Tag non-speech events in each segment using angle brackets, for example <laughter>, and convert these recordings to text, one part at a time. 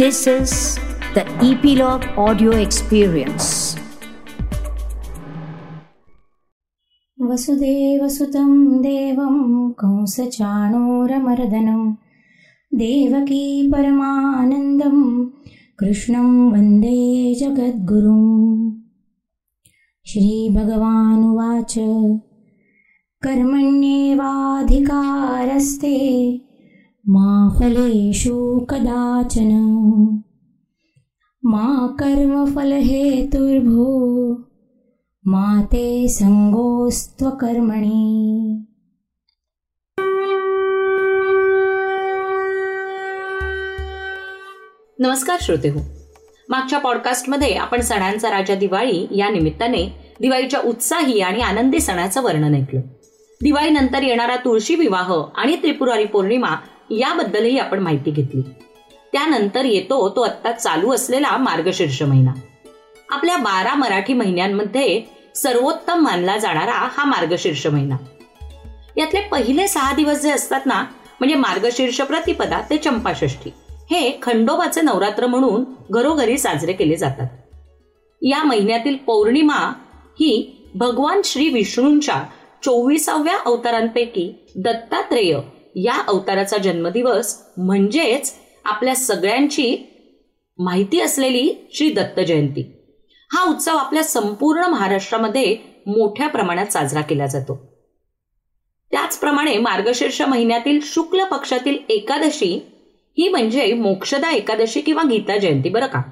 This is the Epilogue Audio Experience. वसुदेवसुतं देवं कंसचाणूरमर्दनं देवकी परमानन्दं कृष्णं वन्दे जगद्गुरुम् श्रीभगवानुवाच कर्मण्येवाधिकारस्ते मा फलेषु कदाचन। मा कर्मफलहेतुर्भो मा ते सङ्गोस्त्वकर्मणि। नमस्कार श्रोते हो। मागच्या पॉडकास्टमध्ये आपण सणांचा राजा दिवाळी या निमित्ताने दिवाळीच्या उत्साही आणि आनंदी सणाचं वर्णन ऐकलं. दिवाळीनंतर येणारा तुळशी विवाह आणि त्रिपुरारी पौर्णिमा याबद्दलही आपण माहिती घेतली. त्यानंतर येतो तो आत्ता चालू असलेला मार्गशीर्ष महिना. आपल्या बारा मराठी महिन्यांमध्ये सर्वोत्तम मानला जाणारा हा मार्गशीर्ष महिना. यातले पहिले सहा दिवस जे असतात ना म्हणजे मार्गशीर्ष प्रतिपदा ते चंपाषष्ठी. हे खंडोबाचे नवरात्र म्हणून घरोघरी साजरे केले जातात. या महिन्यातील पौर्णिमा ही भगवान श्री विष्णूंच्या चोवीसाव्या अवतारांपैकी दत्तात्रेय या अवताराचा जन्मदिवस म्हणजेच आपल्या सगळ्यांची माहिती असलेली श्री दत्त जयंती. हा उत्सव आपल्या संपूर्ण महाराष्ट्रामध्ये मोठ्या प्रमाणात साजरा केला जातो. त्याचप्रमाणे मार्गशीर्ष महिन्यातील शुक्ल पक्षातील एकादशी ही म्हणजे मोक्षदा एकादशी किंवा गीता जयंती बरं का?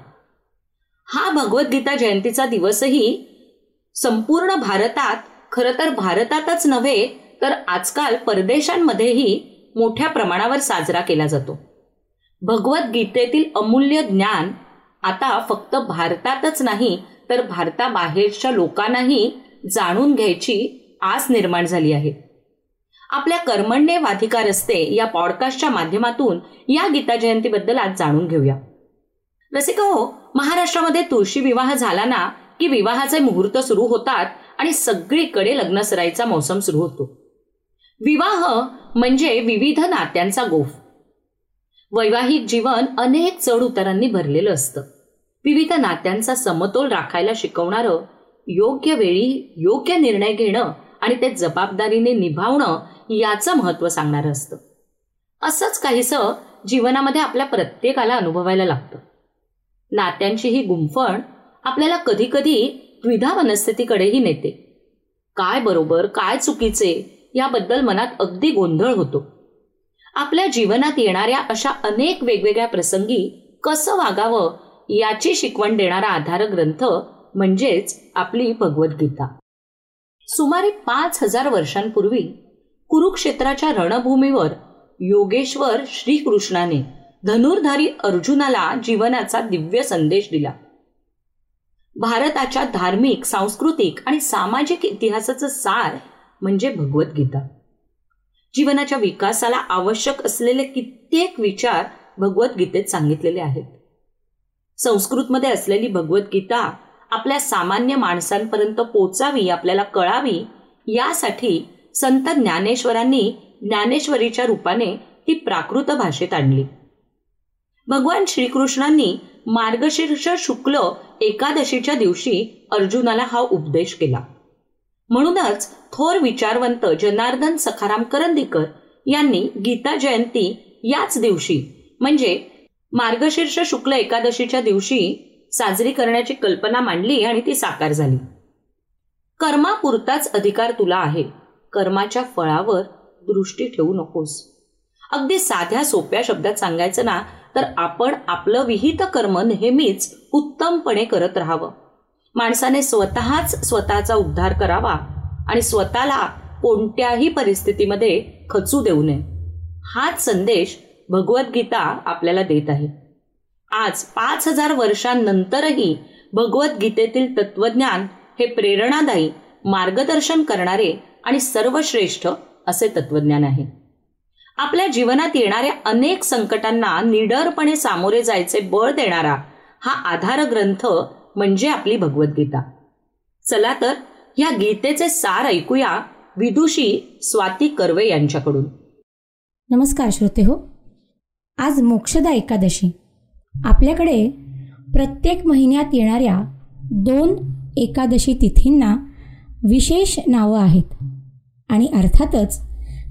हा भगवद्गीता जयंतीचा दिवसही संपूर्ण भारतात खरं तर भारतातच नव्हे तर आजकाल परदेशांमध्येही मोठ्या प्रमाणावर साजरा केला जातो. भगवद्गीतेतील अमूल्य ज्ञान आता फक्त भारतातच नाही तर भारताबाहेरच्या लोकांनाही जाणून घ्यायची आस निर्माण झाली आहे. आपल्या कर्मण्ये वाधिकार असते या पॉडकास्टच्या माध्यमातून या गीता जयंतीबद्दल आज जाणून घेऊया. रसिक हो महाराष्ट्रामध्ये तुळशी विवाह झाला ना की विवाहाचे मुहूर्त सुरू होतात आणि सगळीकडे लग्नसराईचा मौसम सुरू होतो. विवाह म्हणजे विविध नात्यांचा गोफ. वैवाहिक जीवन अनेक चढ उतारांनी भरलेलं असतं. विविध नात्यांचा समतोल राखायला शिकवणारं योग्य वेळी योग्य निर्णय घेणं आणि ते जबाबदारीने निभावणं याचं महत्त्व सांगणारं असतं. असंच काहीसं जीवनामध्ये आपल्या प्रत्येकाला अनुभवायला लागतं. नात्यांची ही गुंफण आपल्याला कधीकधी द्विधा मनस्थितीकडेही नेते. काय बरोबर काय चुकीचे याबद्दल मनात अगदी गोंधळ होतो. आपल्या जीवनात येणाऱ्या अशा अनेक वेगवेगळ्या प्रसंगी कसं वागावं याची शिकवण देणारा आधार ग्रंथ म्हणजेच आपली भगवद्गीता. सुमारे पाच हजार वर्षांपूर्वी कुरुक्षेत्राच्या रणभूमीवर योगेश्वर श्रीकृष्णाने धनुर्धारी अर्जुनाला जीवनाचा दिव्य संदेश दिला. भारताच्या धार्मिक सांस्कृतिक आणि सामाजिक इतिहासाचं सार म्हणजे भगवद्गीता. जीवनाच्या विकासाला आवश्यक असलेले कित्येक विचार भगवद्गीतेत सांगितलेले आहेत. संस्कृतमध्ये असलेली भगवद्गीता आपल्या सामान्य माणसांपर्यंत पोचावी आपल्याला कळावी यासाठी संत ज्ञानेश्वरांनी ज्ञानेश्वरीच्या रूपाने ती प्राकृत भाषेत आणली. भगवान श्रीकृष्णांनी मार्गशीर्ष शुक्ल एकादशीच्या दिवशी अर्जुनाला हा उपदेश केला. म्हणूनच थोर विचारवंत जनार्दन सखाराम करंदीकर यांनी गीता जयंती याच दिवशी म्हणजे मार्गशीर्ष शुक्ल एकादशीच्या दिवशी साजरी करण्याची कल्पना मांडली आणि ती साकार झाली. कर्मापुरताच अधिकार तुला आहे. कर्माच्या फळावर दृष्टी ठेवू नकोस. अगदी साध्या सोप्या शब्दात सांगायचं ना तर आपण आपलं विहित कर्म नेहमीच उत्तमपणे करत राहावं. माणसाने स्वतःच स्वतःचा उद्धार करावा आणि स्वतःला कोणत्याही परिस्थितीमध्ये खचू देऊ नये. हाच संदेश भगवद्गीता आपल्याला देत आहे. आज पाच हजार वर्षांनंतरही भगवद्गीतेतील तत्वज्ञान हे प्रेरणादायी मार्गदर्शन करणारे आणि सर्वश्रेष्ठ असे तत्वज्ञान आहे. आपल्या जीवनात येणाऱ्या अनेक संकटांना निडरपणे सामोरे जायचे बळ देणारा हा आधार ग्रंथ म्हणजे आपली भगवद्गीता. चला तर या गीतेचे सार ऐकूया विदुषी स्वाती कर्वे यांच्याकडून. नमस्कार श्रोते हो. आज मोक्षदा एकादशी. आपल्याकडे प्रत्येक महिन्यात येणाऱ्या दोन एकादशी तिथींना विशेष नावं आहेत आणि अर्थातच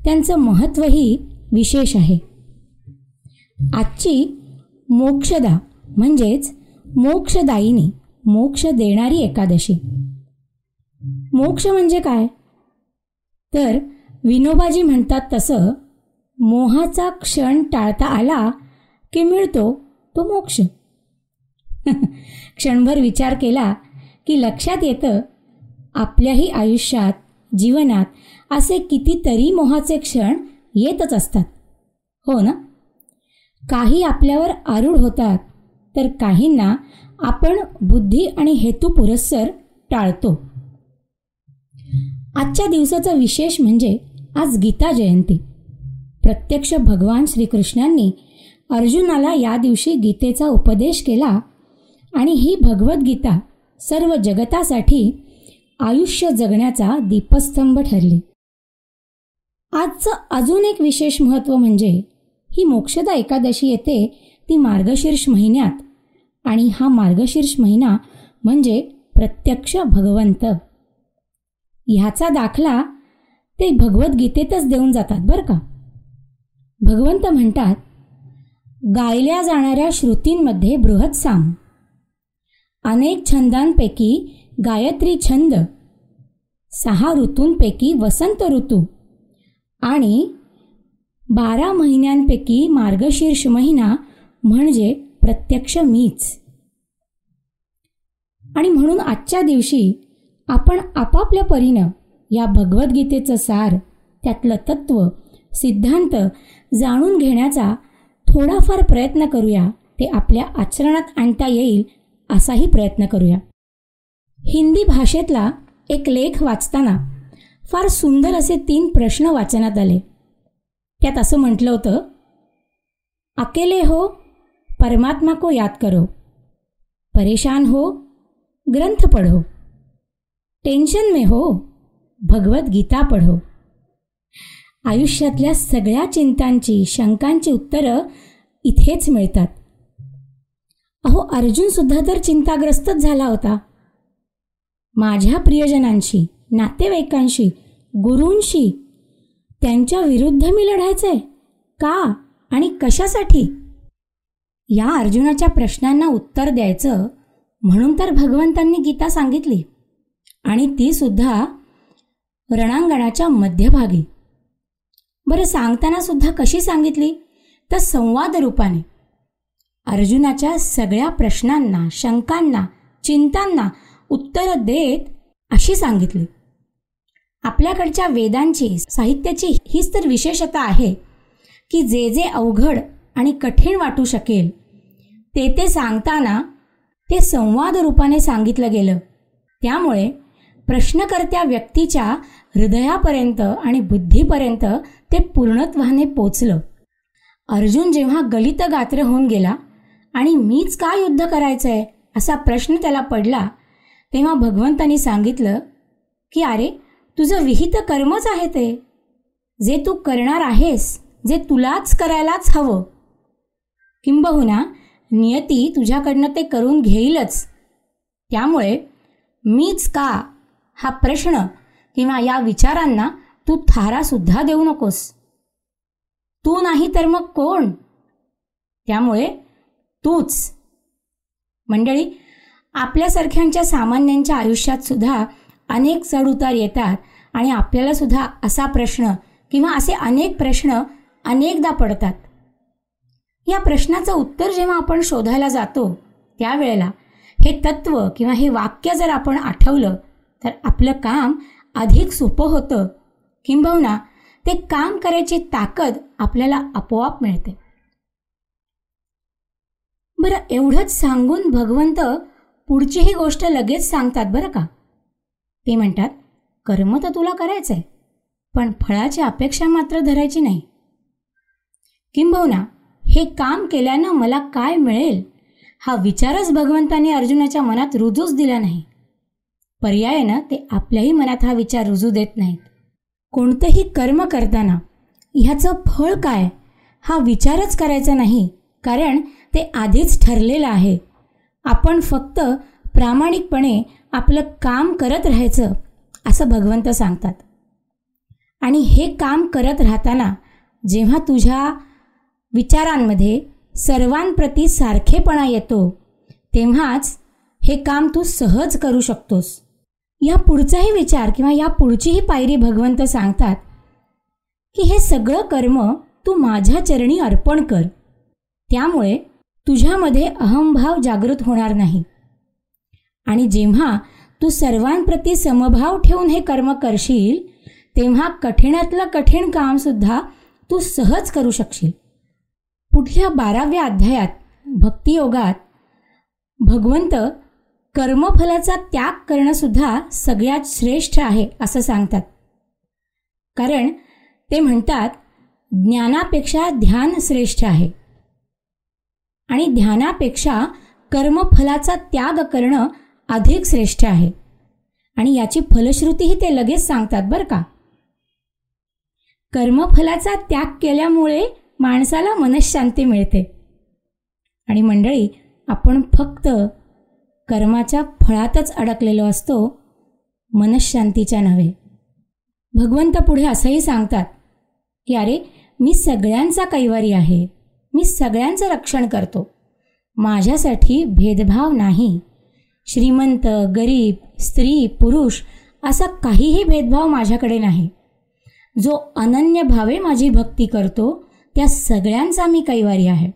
त्यांचं महत्त्वही विशेष आहे. आजची मोक्षदा म्हणजेच मोक्षदायिनी मोक्ष देणारी एकादशी. मोक्ष म्हणजे काय? तर विनोबाजी म्हणतात तसं मोहाचा क्षण टाळता आला की मिळतो तो मोक्ष. <laughs> क्षणभर विचार केला की लक्षात येतं आपल्याही आयुष्यात जीवनात असे कितीतरी मोहाचे क्षण येतच असतात. हो ना? काही आपल्यावर आरूढ होतात तर काहींना आपण बुद्धी आणि हेतू पुरस्सर टाळतो. आजच्या दिवसाचा विशेष म्हणजे आज गीता जयंती. प्रत्यक्ष भगवान श्रीकृष्णांनी अर्जुनाला या दिवशी गीतेचा उपदेश केला आणि ही भगवद्गीता सर्व जगतासाठी आयुष्य जगण्याचा दीपस्तंभ ठरली. आजचं अजून एक विशेष महत्त्व म्हणजे ही मोक्षदा एकादशी येते ती मार्गशीर्ष महिन्यात. आणि हा मार्गशीर्ष महिना म्हणजे प्रत्यक्ष भगवंत. ह्याचा दाखला ते भगवद्गीतेतच देऊन जातात बरं का. भगवंत म्हणतात गायल्या जाणाऱ्या श्रुतींमध्ये बृहत साम. अनेक छंदांपैकी गायत्री छंद सहा ऋतूंपैकी वसंत ऋतू आणि बारा महिन्यांपैकी मार्गशीर्ष महिना म्हणजे प्रत्यक्ष मीच. आणि म्हणून आजच्या दिवशी आपण आपापल्या परीनं या भगवद्गीतेचं सार त्यातलं तत्व सिद्धांत जाणून घेण्याचा थोडाफार प्रयत्न करूया ते आपल्या आचरणात आणता येईल असाही प्रयत्न करूया. हिंदी भाषेतला एक लेख वाचताना फार सुंदर असे तीन प्रश्न वाचण्यात आले. त्यात असं म्हटलं होतं अकेले हो परमात्मा को याद करो। परेशान हो ग्रंथ पढ़ो। टेन्शन में हो भगवत गीता पढ़ो। आयुष्यातल्या सगळ्या चिंतांची शंकांची उत्तरं इथेच मिळतात। अहो अर्जुन सुद्धा तर चिंताग्रस्तच झाला होता। माझ्या प्रियजनांशी नातेवाईकांशी गुरूंशी त्यांच्या विरुद्ध मी लढायचंय? का? आणि कशासाठी? या अर्जुनाच्या प्रश्नांना उत्तर द्यायचं म्हणून तर भगवंतांनी गीता सांगितली. आणि ती सुद्धा रणांगणाच्या मध्यभागी. बरं सांगताना सुद्धा कशी सांगितली? तर संवाद रूपाने. अर्जुनाच्या सगळ्या प्रश्नांना शंकांना चिंतांना उत्तरं देत अशी सांगितली. आपल्याकडच्या वेदांची साहित्याची हीच तर विशेषता आहे की जे जे अवघड आणि कठीण वाटू शकेल. ते ते सांगताना ते संवाद रूपाने सांगितलं गेलं. त्यामुळे प्रश्नकर्त्या व्यक्तीच्या हृदयापर्यंत आणि बुद्धीपर्यंत ते पूर्णत्वाने पोचलं. अर्जुन जेव्हा गलित गात्र होऊन गेला आणि मीच का युद्ध करायचं आहे असा प्रश्न त्याला पडला तेव्हा भगवंतानी सांगितलं की अरे तुझं विहित कर्मच आहे ते. जे तू करणार आहेस जे तुलाच करायलाच हवं. किंबहुना नियती तुझ्याकडनं ते करून घेईलच. त्यामुळे मीच का हा प्रश्न किंवा या विचारांना तू थारासुद्धा देऊ नकोस? तू नाही तर मग कोण? त्यामुळे तूच. मंडळी आपल्यासारख्यांच्या सामान्यांच्या आयुष्यात सुद्धा अनेक चढउतार येतात आणि आपल्याला सुद्धा असा प्रश्न किंवा असे अनेक प्रश्न अनेकदा पडतात. या प्रश्नाचं उत्तर जेव्हा आपण शोधायला जातो त्यावेळेला हे तत्व किंवा हे वाक्य जर आपण आठवलं तर आपलं काम अधिक सोपं होतं. किंबहुना ते काम करायची ताकद आपल्याला आपोआप मिळते. बरं एवढंच सांगून भगवंत पुढचीही गोष्ट लगेच सांगतात बरं का? ते म्हणतात कर्म तर तुला करायचंय पण फळाची अपेक्षा मात्र धरायची नाही. किंबहुना हे काम केल्यानं मला काय मिळेल? हा विचारच भगवंताने अर्जुनाच्या मनात रुजूच दिला नाही. पर्यायानं ते आपल्याही मनात हा विचार रुजू देत नाहीत. कोणतंही कर्म करताना ह्याचं फळ काय? हा विचारच करायचा नाही कारण ते ते आधीच ठरलेलं आहे. आपण फक्त प्रामाणिकपणे आपलं काम करत राहायचं असं भगवंत सांगतात. आणि हे काम करत राहताना जेव्हा तुझ्या विचारांमध्ये सर्वांप्रती सारखेपणा येतो तेव्हाच हे काम तू सहज करू शकतोस. या पुढचाही विचार किंवा या पुढचीही पायरी भगवंत सांगतात की हे सगळं कर्म तू माझ्या चरणी अर्पण कर. त्यामुळे तुझ्यामध्ये अहंभाव जागृत होणार नाही. आणि जेव्हा तू सर्वांप्रती समभाव ठेवून हे कर्म करशील तेव्हा कठीणातलं कठीण कामसुद्धा तू सहज करू शकशील. पुढल्या बाराव्या अध्यायात भक्तियोगात भगवंत कर्मफलाचा त्याग करणंसुद्धा सगळ्यात श्रेष्ठ आहे असं सांगतात. कारण ते म्हणतात ज्ञानापेक्षा ध्यान श्रेष्ठ आहे. आणि ध्यानापेक्षा कर्मफलाचा त्याग करणं अधिक श्रेष्ठ आहे. आणि याची फलश्रुतीही ते लगेच सांगतात बरं का. कर्मफलाचा त्याग केल्यामुळे माणसाला मनशांती मिळते. आणि मंडळी आपण फक्त कर्माच्या फळातच अडकलेलो असतो मनशांतीच्या नव्हे. भगवंत पुढे असंही सांगतात की अरे मी सगळ्यांचा कैवारी आहे. मी सगळ्यांचं रक्षण करतो. माझ्यासाठी भेदभाव नाही. श्रीमंत गरीब स्त्री पुरुष असा काहीही भेदभाव माझ्याकडे नाही. जो अनन्य भावे माझी भक्ती करतो त्या सगळ्यांचा मी कैवारी आहे.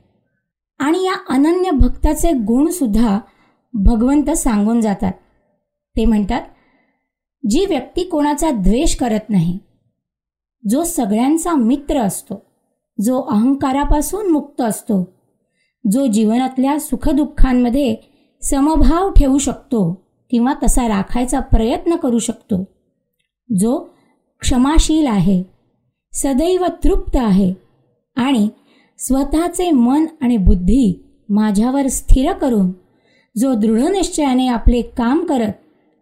आणि या अनन्य भक्ताचे गुणसुद्धा भगवंत सांगून जातात. ते म्हणतात जी व्यक्ती कोणाचा द्वेष करत नाही जो सगळ्यांचा मित्र असतो जो अहंकारापासून मुक्त असतो जो जीवनातल्या सुखदुःखांमध्ये समभाव ठेवू शकतो किंवा तसा राखायचा प्रयत्न करू शकतो जो क्षमाशील आहे सदैव तृप्त आहे आणि स्वतःचे मन आणि बुद्धी माझ्यावर स्थिर करून जो दृढनिश्चयाने आपले काम करत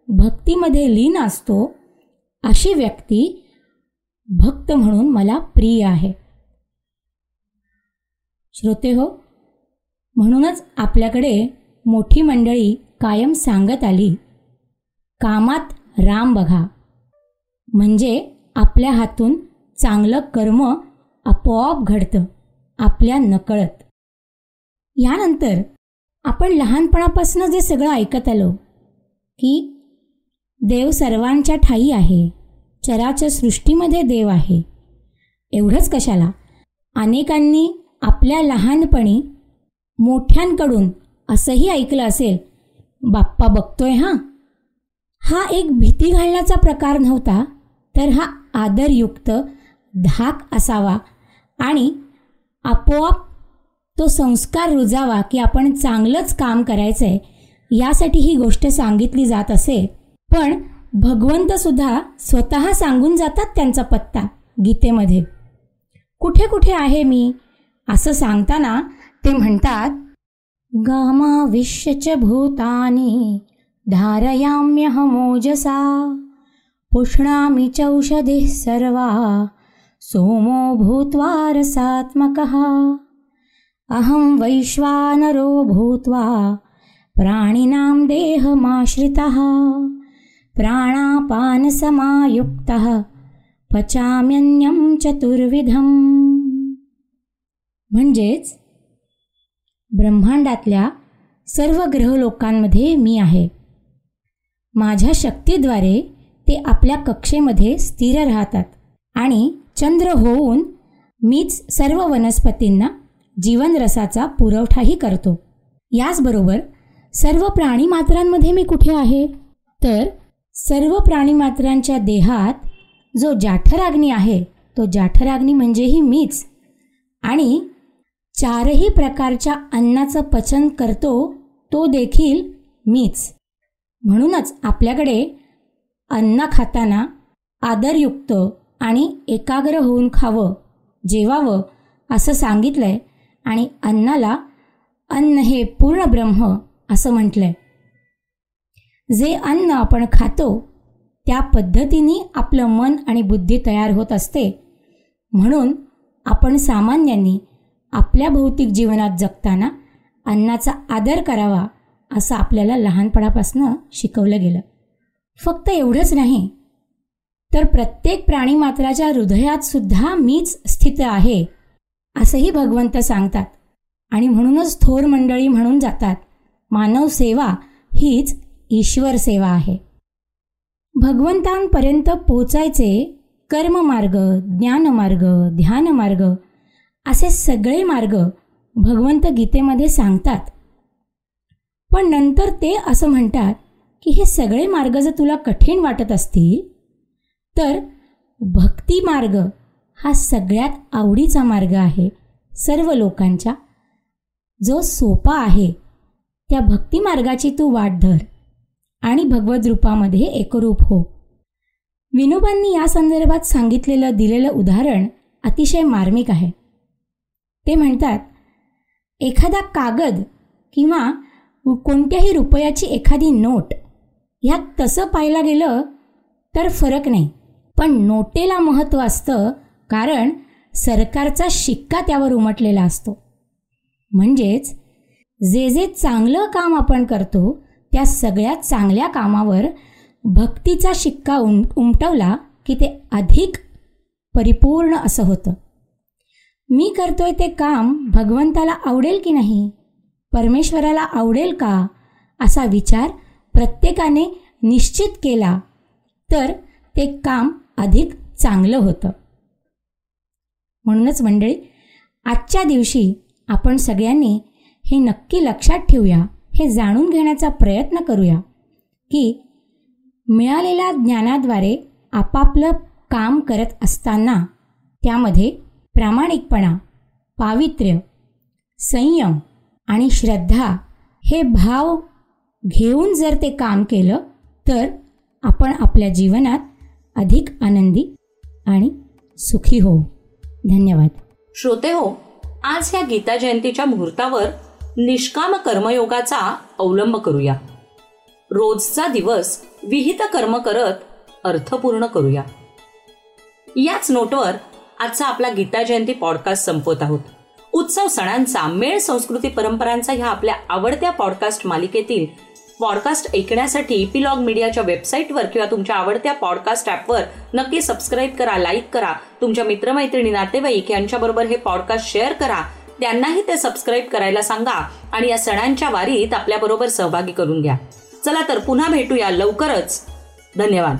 भक्तीमध्ये लीन असतो अशी व्यक्ती भक्त म्हणून मला प्रिय आहे. श्रोते हो म्हणूनच आपल्याकडे मोठी मंडळी कायम सांगत आली कामात राम बघा. म्हणजे आपल्या हातून चांगलं कर्म आपोआप घडतं आपल्या नकळत. यानंतर आपण लहानपणापासून जे सगळं ऐकत आलो की देव सर्वांच्या ठाई आहे चराच्या सृष्टीमध्ये देव आहे एवढंच कशाला? अनेकांनी आपल्या लहानपणी मोठ्यांकडून असंही ऐकलं असेल बाप्पा बघतोय हां. हा एक भीती घालण्याचा प्रकार नव्हता तर हा आदरयुक्त धाक असावा आणि आपोआप तो संस्कार रुजावा की आपण चांगलंच काम करायचं आहे यासाठी ही गोष्ट सांगितली जात असे. पण भगवंतसुद्धा स्वतः सांगून जातात त्यांचा पत्ता गीतेमध्ये. कुठे कुठे आहे मी? असं सांगताना ते म्हणतात गामाविश्य भूतानी धारयाम्यहमोजसा पुष्णामी चौषधी सर्वा सोमो भूत्वा रसात्मकः। अहं वैश्वानरो भूत्वा प्राणिनां देहमाश्रितः। प्राणापानसमायुक्तः पचाम्यन्यं चतुर्विधम्। म्हणजेच ब्रह्मांडातल्या सर्व ग्रहलोकांमध्ये मी आहे. माझ्या शक्तीद्वारे ते आपल्या कक्षेमध्ये स्थिर राहतात आणि चंद्र होऊन मीच सर्व वनस्पतींना जीवनरसाचा पुरवठाही करतो. याचबरोबर सर्व प्राणीमात्रांमध्ये मी कुठे आहे? तर सर्व प्राणीमात्रांच्या देहात जो जाठराग्नी आहे तो जाठराग्नी म्हणजेही मीच. आणि चारही प्रकारच्या अन्नाचं पचन करतो तो देखील मीच. म्हणूनच आपल्याकडे अन्न खाताना आदरयुक्त आणि एकाग्र होऊन खावं जेवावं असं सांगितलंय आणि अन्नाला अन्न हे पूर्ण ब्रह्म असं म्हटलंय. जे अन्न आपण खातो त्या पद्धतीने आपलं मन आणि बुद्धी तयार होत असते. म्हणून आपण सामान्यांनी आपल्या भौतिक जीवनात जगताना अन्नाचा आदर करावा असं आपल्याला लहानपणापासून शिकवलं गेलं. फक्त एवढंच नाही तर प्रत्येक प्राणीमात्राच्या हृदयात सुद्धा मीच स्थित आहे असंही भगवंत सांगतात. आणि म्हणूनच थोर मंडळी म्हणून जातात मानव सेवा हीच ईश्वर सेवा आहे. भगवंतांपर्यंत पोचायचे कर्ममार्ग ज्ञानमार्ग ध्यानमार्ग असे सगळे मार्ग भगवंत गीतेमध्ये सांगतात. पण नंतर ते असं म्हणतात की हे सगळे मार्ग जर तुला कठीण वाटत असतील तर भक्ती मार्ग हा सगळ्यात आवडीचा मार्ग आहे. सर्व लोकांच्या. जो सोपा आहे त्या भक्ती मार्गाची तू वाट धर आणि भगवत रूपामध्ये एकरूप हो. विनोबांनी या संदर्भात सांगितलेलं दिलेलं उदाहरण अतिशय मार्मिक आहे. ते म्हणतात एखादा कागद किंवा कोणत्याही रुपयाची एखादी नोट ह्यात तसं पाहायला गेलं तर फरक नाही. पण नोटेला महत्त्व असतं कारण सरकारचा शिक्का त्यावर उमटलेला असतो. म्हणजेच जे जे चांगलं काम आपण करतो त्या सगळ्या चांगल्या कामावर भक्तीचा शिक्का उम उमटवला की ते अधिक परिपूर्ण असं होतं. मी करतोय ते काम भगवंताला आवडेल की नाही? परमेश्वराला आवडेल का? असा विचार प्रत्येकाने निश्चित केला तर ते काम अधिक चांगलं होतं. म्हणूनच मंडळी आजच्या दिवशी आपण सगळ्यांनी हे नक्की लक्षात ठेवूया हे जाणून घेण्याचा प्रयत्न करूया की मिळालेल्या ज्ञानाद्वारे आपापलं काम करत असताना त्यामध्ये प्रामाणिकपणा पावित्र्य संयम आणि श्रद्धा हे भाव घेऊन जर ते काम केलं तर आपण आपल्या जीवनात अधिक आनंदी आणि सुखी हो धन्यवाद. श्रोते हो आज ह्या गीता जयंतीच्या मुहूर्तावर निष्काम कर्मयोगाचा अवलंब करूया. रोजचा दिवस विहित कर्म करत अर्थपूर्ण करूया. याच नोटवर आजचा आपला गीता जयंती पॉडकास्ट संपवत आहोत. उत्सव सणांचा मेळ संस्कृती परंपरांचा ह्या आपल्या आवडत्या पॉडकास्ट मालिकेतील पॉडकास्ट ऐकण्यासाठी पिलॉग मीडियाच्या वेबसाईटवर किंवा तुमच्या आवडत्या पॉडकास्ट ॲपवर नक्की सबस्क्राईब करा लाईक करा. तुमच्या मित्रमैत्रिणी नातेवाईक यांच्याबरोबर हे पॉडकास्ट शेअर करा. त्यांनाही ते सबस्क्राईब करायला सांगा आणि या सणांच्या वारीत आपल्याबरोबर सहभागी करून घ्या. चला तर पुन्हा भेटूया लवकरच. धन्यवाद.